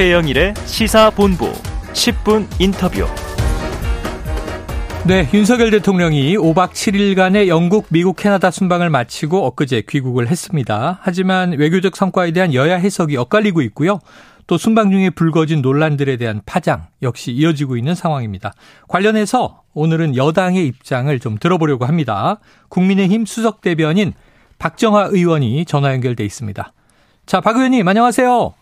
최영일의 시사본부 10분 인터뷰. 네, 윤석열 대통령이 5박 7일간의 영국, 미국, 캐나다 순방을 마치고 엊그제 귀국을 했습니다. 하지만 외교적 성과에 대한 여야 해석이 엇갈리고 있고요. 또 순방 중에 불거진 논란들에 대한 파장 역시 이어지고 있는 상황입니다. 관련해서 오늘은 여당의 입장을 좀 들어보려고 합니다. 국민의힘 수석 대변인 박정화 의원이 전화 연결돼 있습니다. 자, 박 의원님 안녕하세요.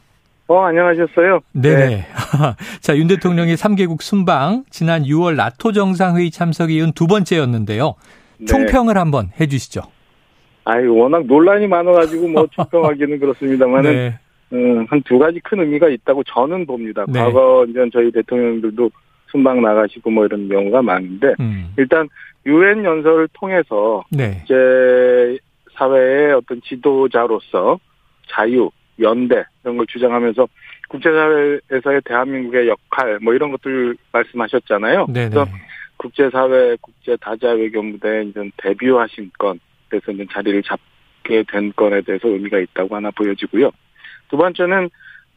어, 안녕하셨어요? 네네. 네. 자, 윤 대통령의 3개국 순방, 지난 6월 나토 정상회의 참석이 이은 두 번째였는데요. 네. 총평을 한번 해 주시죠. 아이, 워낙 논란이 많아가지고 뭐 총평하기는 그렇습니다만은, 네. 음, 한 두 가지 큰 의미가 있다고 저는 봅니다. 네. 과거 이제 저희 대통령들도 순방 나가시고 뭐 이런 경우가 많은데, 음. 일단, 유엔 연설을 통해서, 네. 이제, 사회의 어떤 지도자로서 자유, 연대 이런 걸 주장하면서 국제사회에서의 대한민국의 역할 뭐 이런 것들 말씀하셨잖아요. 네네. 그래서 국제사회 국제 다자 외교무대에 이제 데뷔하신 건 그래서 이제 자리를 잡게 된 건에 대해서 의미가 있다고 하나 보여지고요. 두 번째는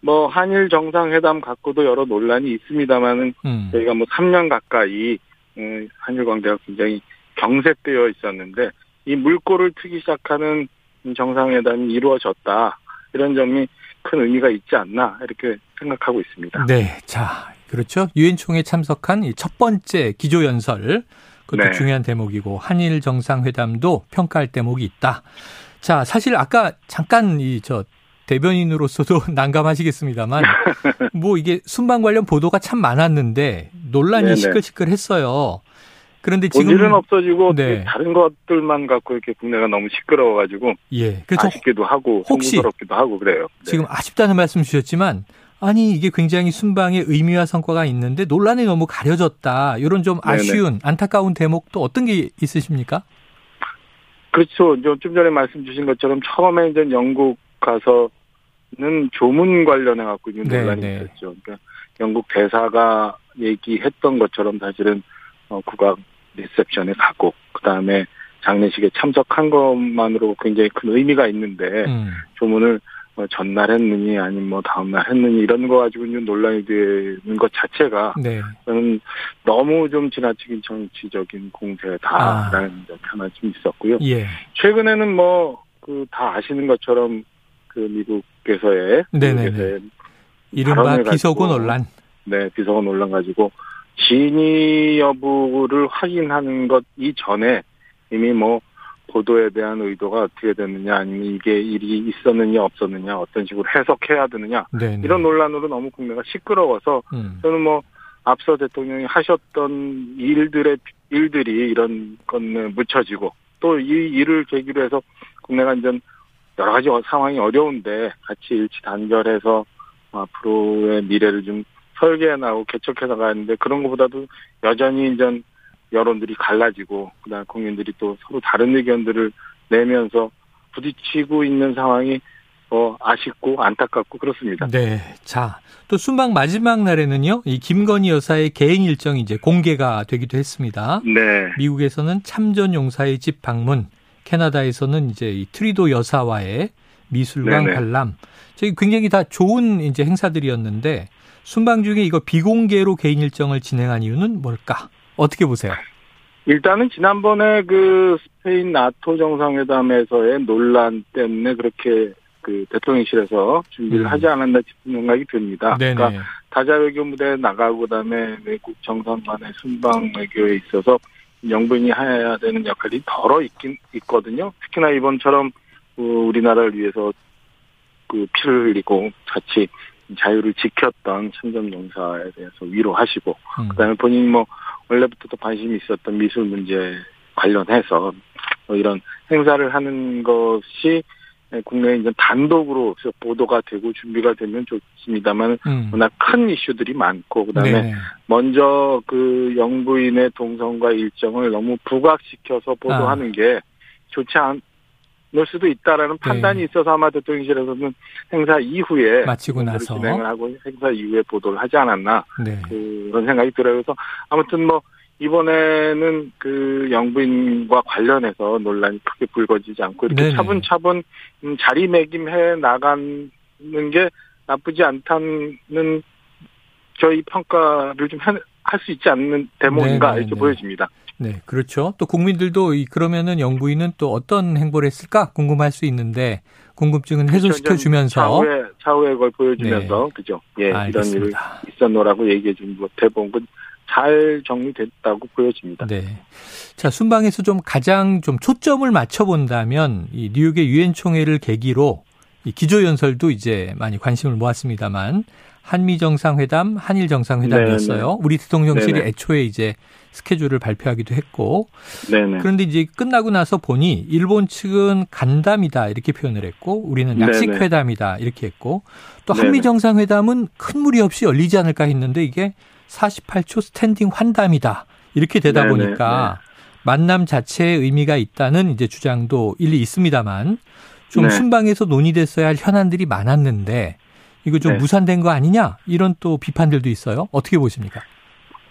뭐 한일 정상회담 갖고도 여러 논란이 있습니다만은 음. 저희가 뭐 3년 가까이 음, 한일 관계가 굉장히 경색되어 있었는데 이 물꼬를 트기 시작하는 정상회담이 이루어졌다. 이런 점이 큰 의미가 있지 않나 이렇게 생각하고 있습니다. 네, 자 그렇죠. 유엔 총회 참석한 첫 번째 기조 연설 그것도 네. 중요한 대목이고 한일 정상회담도 평가할 대목이 있다. 자 사실 아까 잠깐 이 저 대변인으로서도 난감하시겠습니다만 뭐 이게 순방 관련 보도가 참 많았는데 논란이 네네. 시끌시끌했어요. 그런데 지금 본질은 없어지고 네. 다른 것들만 갖고 이렇게 국내가 너무 시끄러워가지고 예, 그래서 아쉽기도 하고 혹시 홍스럽기도 하고 그래요. 네. 지금 아쉽다는 말씀 주셨지만 아니 이게 굉장히 순방의 의미와 성과가 있는데 논란이 너무 가려졌다. 이런 좀 아쉬운 네네. 안타까운 대목도 어떤 게 있으십니까? 그렇죠. 좀 전에 말씀 주신 것처럼 처음에 이제 영국 가서는 조문 관련해 갖고 있는 논란이 있었죠. 그러니까 영국 대사가 얘기했던 것처럼 사실은 어, 국악 리셉션에 가고 그다음에 장례식에 참석한 것만으로 굉장히 큰 의미가 있는데 음. 조문을 뭐 전날 했느니 아니면 뭐 다음날 했느니 이런 거 가지고 논란이 되는 것 자체가 네. 저는 너무 좀 지나치게 정치적인 공세다라는 아. 하나 좀 있었고요. 예. 최근에는 뭐 그 다 아시는 것처럼 그 미국에서의 미국에서의 이른바 비서고 논란. 네, 비서고 논란 가지고 진위 여부를 확인하는 것 이전에 이미 뭐 보도에 대한 의도가 어떻게 됐느냐 아니면 이게 일이 있었느냐 없었느냐 어떤 식으로 해석해야 되느냐 네네. 이런 논란으로 너무 국내가 시끄러워서 음. 저는 뭐 앞서 대통령이 하셨던 일들의 일들이 이런 건 묻혀지고 또 이 일을 계기로 해서 국내가 이제 여러 가지 상황이 어려운데 같이 일치 단결해서 앞으로의 미래를 좀 설계해 나가고 개척해 나가는데 그런 것보다도 여전히 이제 여론들이 갈라지고 그다음 국민들이 또 서로 다른 의견들을 내면서 부딪히고 있는 상황이 어 아쉽고 안타깝고 그렇습니다. 네. 자, 또 순방 마지막 날에는요. 이 김건희 여사의 개인 일정이 이제 공개가 되기도 했습니다. 네. 미국에서는 참전 용사의 집 방문, 캐나다에서는 이제 이 트리도 여사와의 미술관 네네. 관람. 저희 굉장히 다 좋은 이제 행사들이었는데 순방 중에 이거 비공개로 개인 일정을 진행한 이유는 뭘까? 어떻게 보세요? 일단은 지난번에 그 스페인 나토 정상회담에서의 논란 때문에 그렇게 그 대통령실에서 준비를 음. 하지 않았나 싶은 생각이 듭니다. 네네. 그러니까 다자 외교 무대에 나가고 그다음에 외국 정상간의 순방 외교에 있어서 영분이 해야 되는 역할이 덜어 있긴 있거든요. 특히나 이번처럼 그 우리나라를 위해서 그 피를 흘리고 같이 자유를 지켰던 참전용사에 대해서 위로하시고 음. 그다음에 본인이 뭐 원래부터도 관심이 있었던 미술 문제 관련해서 뭐 이런 행사를 하는 것이 국내에 이제 단독으로 보도가 되고 준비가 되면 좋습니다만 음. 워낙 큰 이슈들이 많고 그다음에 네. 먼저 그 영부인의 동선과 일정을 너무 부각시켜서 보도하는 아. 게 좋지 않, 넣을 수도 있다라는 네. 판단이 있어서 아마 대통령실에서는 행사 이후에 마치고 나서 진행을 하고 행사 이후에 보도를 하지 않았나 네. 그런 생각이 들어요. 그래서 아무튼 뭐 이번에는 그 영부인과 관련해서 논란이 크게 불거지지 않고 이렇게 네네. 차분차분 음, 자리매김해 나가는 게 나쁘지 않다는 저희 평가를 좀 할 수 있지 않는 대목인가 네네, 이렇게 네. 보여집니다. 네, 그렇죠. 또 국민들도 그러면은 영부인은 또 어떤 행보를 했을까 궁금할 수 있는데 궁금증은 그렇죠. 해소시켜 주면서 차후에 차후에 걸 보여주면서 네. 그죠? 예, 알겠습니다. 이런 일 있었노라고 얘기해 준뭐 대부분 잘 정리됐다고 보여집니다. 네. 자, 순방에서 좀 가장 좀 초점을 맞춰 본다면 이 뉴욕의 유엔 총회를 계기로 이 기조 연설도 이제 많이 관심을 모았습니다만 한미 정상회담, 한일 정상회담이었어요. 네네. 네. 우리 대통령실이 네네. 애초에 이제 스케줄을 발표하기도 했고. 네네. 그런데 이제 끝나고 나서 보니 일본 측은 간담이다 이렇게 표현을 했고 우리는 약식 회담이다 이렇게 했고 또 한미 정상회담은 큰 무리 없이 열리지 않을까 했는데 이게 48초 스탠딩 환담이다 이렇게 되다 보니까 만남 자체의 의미가 있다는 이제 주장도 일리 있습니다만 좀 네. 순방에서 논의됐어야 할 현안들이 많았는데 이거 좀 네. 무산된 거 아니냐 이런 또 비판들도 있어요. 어떻게 보십니까?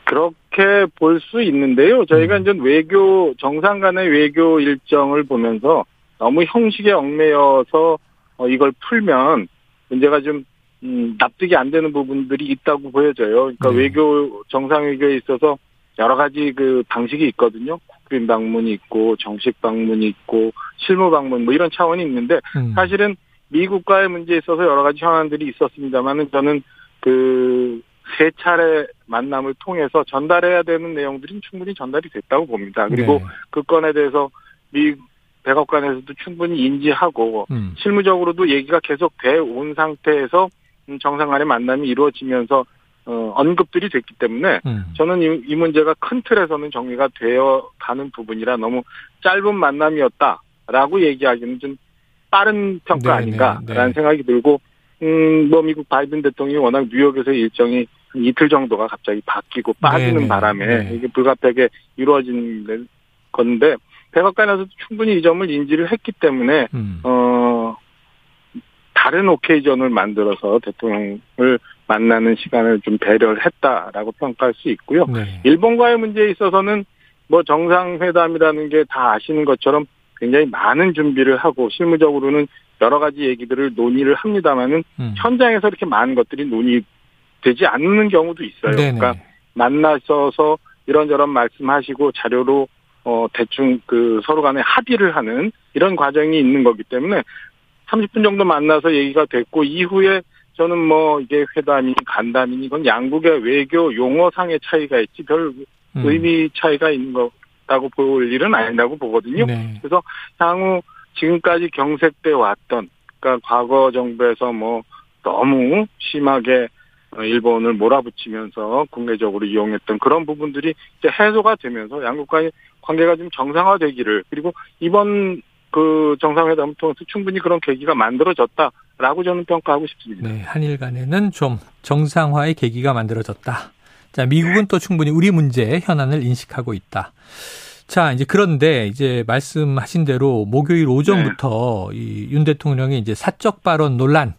그렇게 볼 수 있는데요. 저희가 음. 이제 외교 정상 간의 외교 일정을 보면서 너무 형식에 얽매여서 어, 이걸 풀면 문제가 좀 음, 납득이 안 되는 부분들이 있다고 보여져요. 그러니까 네. 외교 정상 외교에 있어서 여러 가지 그 방식이 있거든요. 국빈 방문이 있고 정식 방문이 있고 실무 방문 뭐 이런 차원이 있는데 음. 사실은 미국과의 문제에 있어서 여러 가지 현안들이 있었습니다만은 저는 그 세 차례 만남을 통해서 전달해야 되는 내용들이 충분히 전달이 됐다고 봅니다. 그리고 네. 그 건에 대해서 미 백악관에서도 충분히 인지하고 음. 실무적으로도 얘기가 계속 돼 온 상태에서 정상 간의 만남이 이루어지면서 어, 언급들이 됐기 때문에 음. 저는 이, 이, 문제가 큰 틀에서는 정리가 되어 가는 부분이라 너무 짧은 만남이었다라고 얘기하기는 좀 빠른 평가 네, 아닌가라는 네, 네. 생각이 들고 음, 뭐 미국 바이든 대통령이 워낙 뉴욕에서 일정이 이틀 정도가 갑자기 바뀌고 빠지는 네, 네. 바람에 네. 이게 불가피하게 이루어진 건데 백악관에서도 충분히 이 점을 인지를 했기 때문에 음. 어 다른 오케이전을 만들어서 대통령을 만나는 시간을 좀 배려를 했다라고 평가할 수 있고요. 네. 일본과의 문제에 있어서는 뭐 정상회담이라는 게 다 아시는 것처럼 굉장히 많은 준비를 하고 실무적으로는 여러 가지 얘기들을 논의를 합니다만은 음. 현장에서 이렇게 많은 것들이 논의되지 않는 경우도 있어요. 네네. 그러니까 만나셔서 이런저런 말씀하시고 자료로 어 대충 그 서로 간에 합의를 하는 이런 과정이 있는 거기 때문에 30분 정도 만나서 얘기가 됐고 이후에 저는 뭐 이게 회담이니 간담이니 이건 양국의 외교 용어상의 차이가 있지 별 음. 의미 차이가 있는 거 라고 볼 일은 아니라고 보거든요. 네. 그래서 향후 지금까지 경색돼 왔던 그러니까 과거 정부에서 뭐 너무 심하게 일본을 몰아붙이면서 국내적으로 이용했던 그런 부분들이 이제 해소가 되면서 양국 간의 관계가 좀 정상화되기를 그리고 이번 그 정상회담을 통해서 충분히 그런 계기가 만들어졌다라고 저는 평가하고 싶습니다. 네, 한일 간에는 좀 정상화의 계기가 만들어졌다. 자, 미국은 또 충분히 우리 문제의 현안을 인식하고 있다. 자, 이제 그런데 이제 말씀하신 대로 목요일 오전부터 네. 이윤 대통령의 이제 사적 발언 논란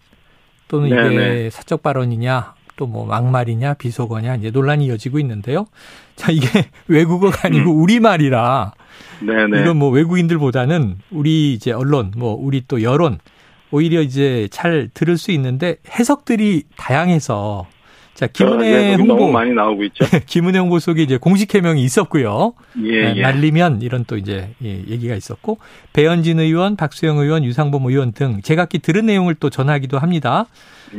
또는 네, 이게 네. 사적 발언이냐 또 뭐 막말이냐 비속어냐 이제 논란이 이어지고 있는데요. 자, 이게 외국어가 아니고 음. 우리말이라 네네. 이건 뭐 외국인들보다는 우리 이제 언론, 뭐 우리 또 여론 오히려 이제 잘 들을 수 있는데 해석들이 다양해서 자 김은혜 홍보 너무 많이 나오고 있죠. 김은혜 홍보 속에 이제 공식 해명이 있었고요. 예, 예. 날리면 이런 또 이제 예, 얘기가 있었고 배현진 의원, 박수영 의원, 유상범 의원 등 제각기 들은 내용을 또 전하기도 합니다.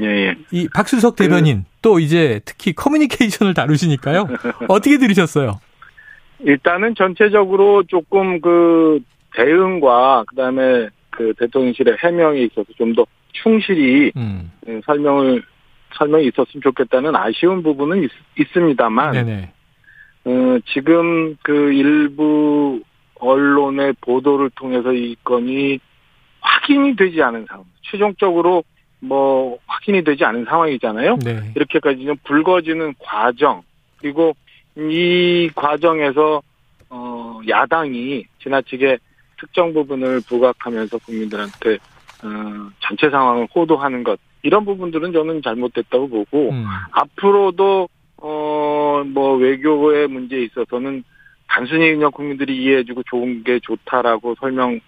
예, 예. 이 박수석 대변인 그... 또 이제 특히 커뮤니케이션을 다루시니까요. 어떻게 들으셨어요? 일단은 전체적으로 조금 그 대응과 그다음에 그 대통령실의 해명에 있어서 좀 더 충실히 음. 예, 설명을 설명이 있었으면 좋겠다는 아쉬운 부분은 있, 습니다만 어, 지금 그 일부 언론의 보도를 통해서 이 건이 확인이 되지 않은 상황, 최종적으로 뭐 확인이 되지 않은 상황이잖아요. 네. 이렇게까지 는 불거지는 과정 그리고 이 과정에서 어 야당이 지나치게 특정 부분을 부각하면서 국민들한테 어 전체 상황을 호도하는 것 이런 부분들은 저는 잘못됐다고 보고 음. 앞으로도 어뭐 외교의 문제에 있어서는 단순히 그냥 국민들이 이해해주고 좋은 게 좋다라고 설명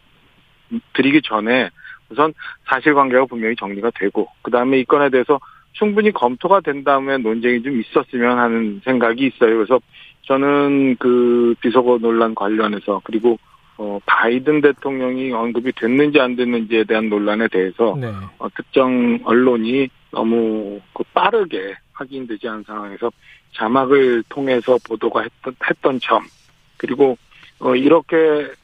드리기 전에 우선 사실관계가 분명히 정리가 되고 그 다음에 이 건에 대해서 충분히 검토가 된 다음에 논쟁이 좀 있었으면 하는 생각이 있어요. 그래서 저는 그 비속어 논란 관련해서 그리고 어, 바이든 대통령이 언급이 됐는지 안 됐는지에 대한 논란에 대해서 네. 어, 특정 언론이 너무 그 빠르게 확인되지 않은 상황에서 자막을 통해서 보도가 했던, 했던 점 그리고 어, 이렇게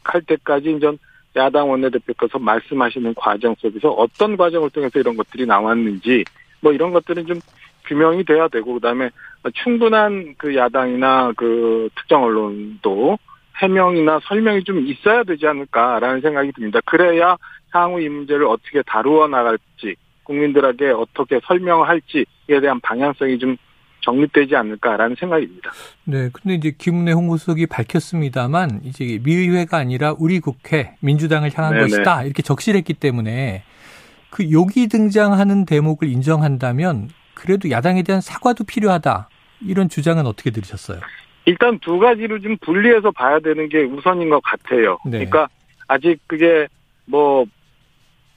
할 때까지 전 야당 원내대표께서 말씀하시는 과정 속에서 어떤 과정을 통해서 이런 것들이 나왔는지 뭐 이런 것들은 좀 규명이 돼야 되고 그다음에 충분한 그 야당이나 그 특정 언론도 해명이나 설명이 좀 있어야 되지 않을까라는 생각이 듭니다. 그래야 향후 이 문제를 어떻게 다루어 나갈지 국민들에게 어떻게 설명할지에 대한 방향성이 좀 정립되지 않을까라는 생각입니다. 네, 근데 이제 김은혜 홍보수석이 밝혔습니다만 이제 미의회가 아니라 우리 국회 민주당을 향한 네네. 것이다 이렇게 적실했기 때문에 그 욕이 등장하는 대목을 인정한다면 그래도 야당에 대한 사과도 필요하다 이런 주장은 어떻게 들으셨어요? 일단 두 가지를 좀 분리해서 봐야 되는 게 우선인 것 같아요. 네. 그러니까 아직 그게 뭐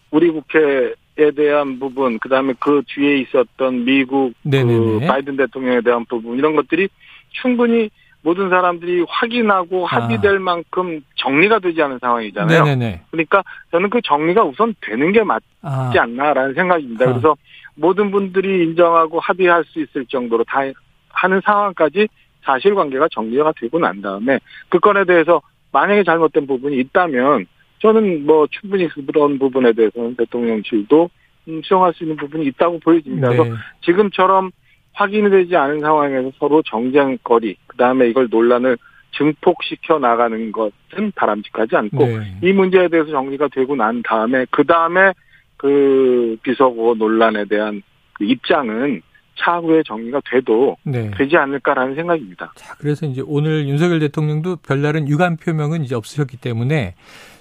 우리 국회 에 대한 부분, 그 다음에 그 뒤에 있었던 미국 그 바이든 대통령에 대한 부분 이런 것들이 충분히 모든 사람들이 확인하고 아. 합의될 아. 만큼 정리가 되지 않은 상황이잖아요. 네네네. 그러니까 저는 그 정리가 우선 되는 게 맞지 아. 않나라는 생각입니다. 아. 그래서 모든 분들이 인정하고 합의할 수 있을 정도로 다 하는 상황까지 사실관계가 정리가 되고 난 다음에 그 건에 대해서 만약에 잘못된 부분이 있다면 저는 뭐 충분히 그런 부분에 대해서는 대통령실도 음, 수용할 수 있는 부분이 있다고 보여집니다. 네. 그래서 지금처럼 확인이 되지 않은 상황에서 서로 정쟁거리, 그 다음에 이걸 논란을 증폭시켜 나가는 것은 바람직하지 않고 네. 이 문제에 대해서 정리가 되고 난 다음에 그 다음에 그 비서고 논란에 대한 그 입장은 차후에 정리가 돼도 네. 되지 않을까라는 생각입니다. 자, 그래서 이제 오늘 윤석열 대통령도 별다른 유감 표명은 이제 없으셨기 때문에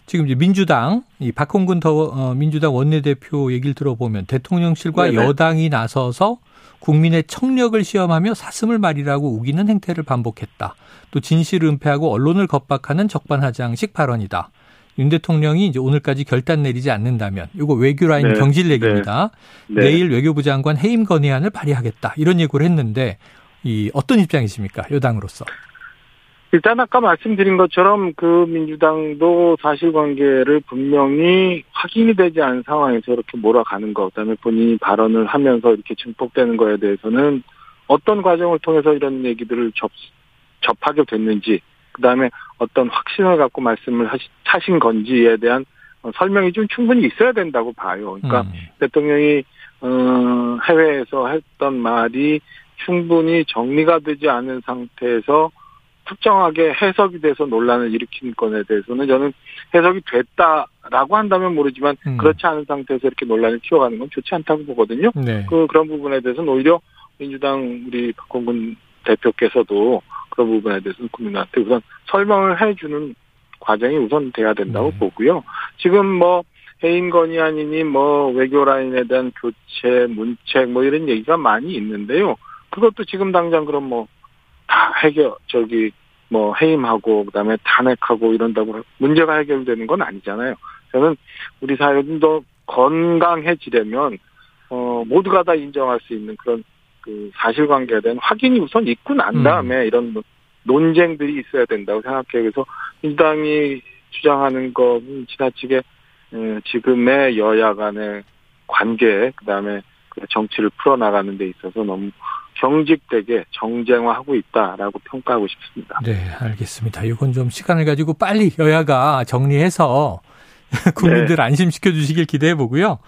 지금 이제 민주당 이 박홍근 더 어, 민주당 원내대표 얘기를 들어보면 대통령실과 네네. 여당이 나서서 국민의 청력을 시험하며 사슴을 말이라고 우기는 행태를 반복했다. 또 진실을 은폐하고 언론을 겁박하는 적반하장식 발언이다. 윤 대통령이 이제 오늘까지 결단 내리지 않는다면 이거 외교 라인 네. 경질 얘기입니다. 네. 네. 내일 외교부 장관 해임 건의안을 발의하겠다. 이런 예고를 했는데 이 어떤 입장이십니까? 여당으로서. 일단 아까 말씀드린 것처럼 그 민주당도 사실관계를 분명히 확인이 되지 않은 상황에서 이렇게 몰아가는 것, 그다음에 본인이 발언을 하면서 이렇게 증폭되는 거에 대해서는 어떤 과정을 통해서 이런 얘기들을 접, 접하게 됐는지, 그다음에 어떤 확신을 갖고 말씀을 하신 건지에 대한 설명이 좀 충분히 있어야 된다고 봐요. 그러니까 음. 대통령이 어, 해외에서 했던 말이 충분히 정리가 되지 않은 상태에서 특정하게 해석이 돼서 논란을 일으킨 건에 대해서는 저는 해석이 됐다라고 한다면 모르지만 음. 그렇지 않은 상태에서 이렇게 논란을 키워가는 건 좋지 않다고 보거든요. 네. 그 그런 부분에 대해서는 오히려 민주당 우리 박홍근 대표께서도 그런 부분에 대해서는 국민한테 우선 설명을 해주는 과정이 우선 돼야 된다고 네. 보고요. 지금 뭐 해임 건의안이니 뭐 외교 라인에 대한 교체, 문책 뭐 이런 얘기가 많이 있는데요. 그것도 지금 당장 그럼 뭐 다 해결 저기 뭐 해임하고 그다음에 탄핵하고 이런다고 문제가 해결되는 건 아니잖아요. 저는 우리 사회가 더 건강해지려면 어 모두가 다 인정할 수 있는 그런 그 사실관계에 대한 확인이 우선 있고 난 음. 다음에 음. 이런 논쟁들이 있어야 된다고 생각해요. 그래서 민주당이 주장하는 것은 지나치게 지금의 여야 간의 관계 그다음에 그 정치를 풀어나가는 데 있어서 너무 경직되게 정쟁화하고 있다라고 평가하고 싶습니다. 네, 알겠습니다. 이건 좀 시간을 가지고 빨리 여야가 정리해서 국민들 네. 안심시켜 주시길 기대해 보고요.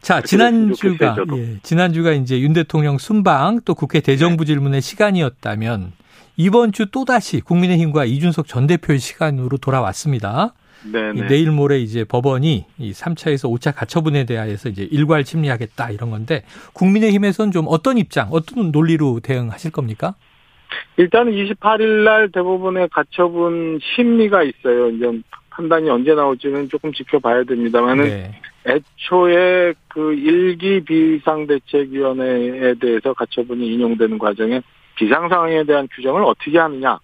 자, 지난주가 예, 지난주가 이제 윤 대통령 순방 또 국회 대정부 네. 질문의 시간이었다면 이번 주 또다시 국민의힘과 이준석 전 대표의 시간으로 돌아왔습니다. 네네. 내일 모레 이제 법원이 이 3차에서 5차 가처분에 대하여서 이제 일괄 심리하겠다 이런 건데 국민의힘에서는 좀 어떤 입장, 어떤 논리로 대응하실 겁니까? 일단은 28일 날 대법원의 가처분 심리가 있어요. 이제 판단이 언제 나올지는 조금 지켜봐야 됩니다만은 네. 애초에 그 일기 비상대책위원회에 대해서 가처분이 인용되는 과정에 비상 상황에 대한 규정을 어떻게 하느냐가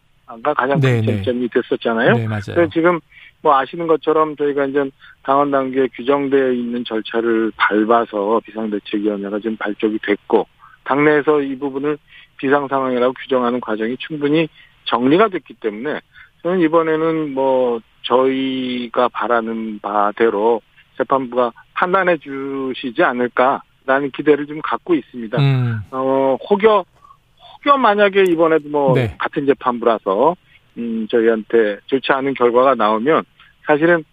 가장 큰 쟁점이 됐었잖아요. 네, 맞아요. 그래서 지금 뭐 아시는 것처럼 저희가 이제 당원 단계에 규정되어 있는 절차를 밟아서 비상대책위원회가 지금 발족이 됐고 당내에서 이 부분을 비상 상황이라고 규정하는 과정이 충분히 정리가 됐기 때문에 저는 이번에는 뭐 저희가 바라는 바대로 재판부가 판단해 주시지 않을까라는 기대를 좀 갖고 있습니다. 음. 어, 혹여 혹여 만약에 이번에도 뭐 네. 같은 재판부라서 음, 저희한테 좋지 않은 결과가 나오면 사실은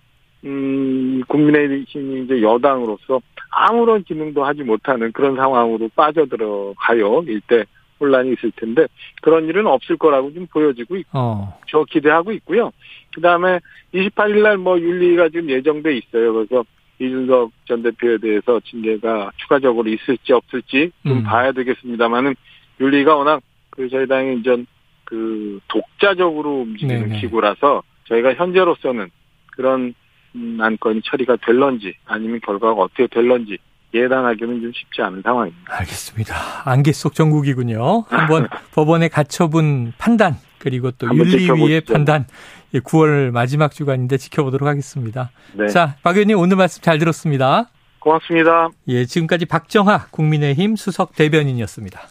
음, 국민의힘이 이제 여당으로서 아무런 기능도 하지 못하는 그런 상황으로 빠져들어가요. 일대 혼란이 있을 텐데 그런 일은 없을 거라고 좀 보여지고 있고 어. 저 기대하고 있고요. 그 다음에 28일 날 뭐 윤리가 지금 예정돼 있어요. 그래서 이준석 전 대표에 대해서 징계가 추가적으로 있을지 없을지 좀 음. 봐야 되겠습니다만은 윤리가 워낙 그 저희 당이 이제 그 독자적으로 움직이는 네네. 기구라서 저희가 현재로서는 그런 음, 안건이 처리가 될런지 아니면 결과가 어떻게 될런지 예단하기는 좀 쉽지 않은 상황입니다. 알겠습니다. 안개 속 정국이군요. 한번 법원의 가처분 판단 그리고 또 윤리위의 판단 9월 마지막 주간인데 지켜보도록 하겠습니다. 네. 자, 박 의원님 오늘 말씀 잘 들었습니다. 고맙습니다. 예, 지금까지 박정하 국민의힘 수석 대변인이었습니다.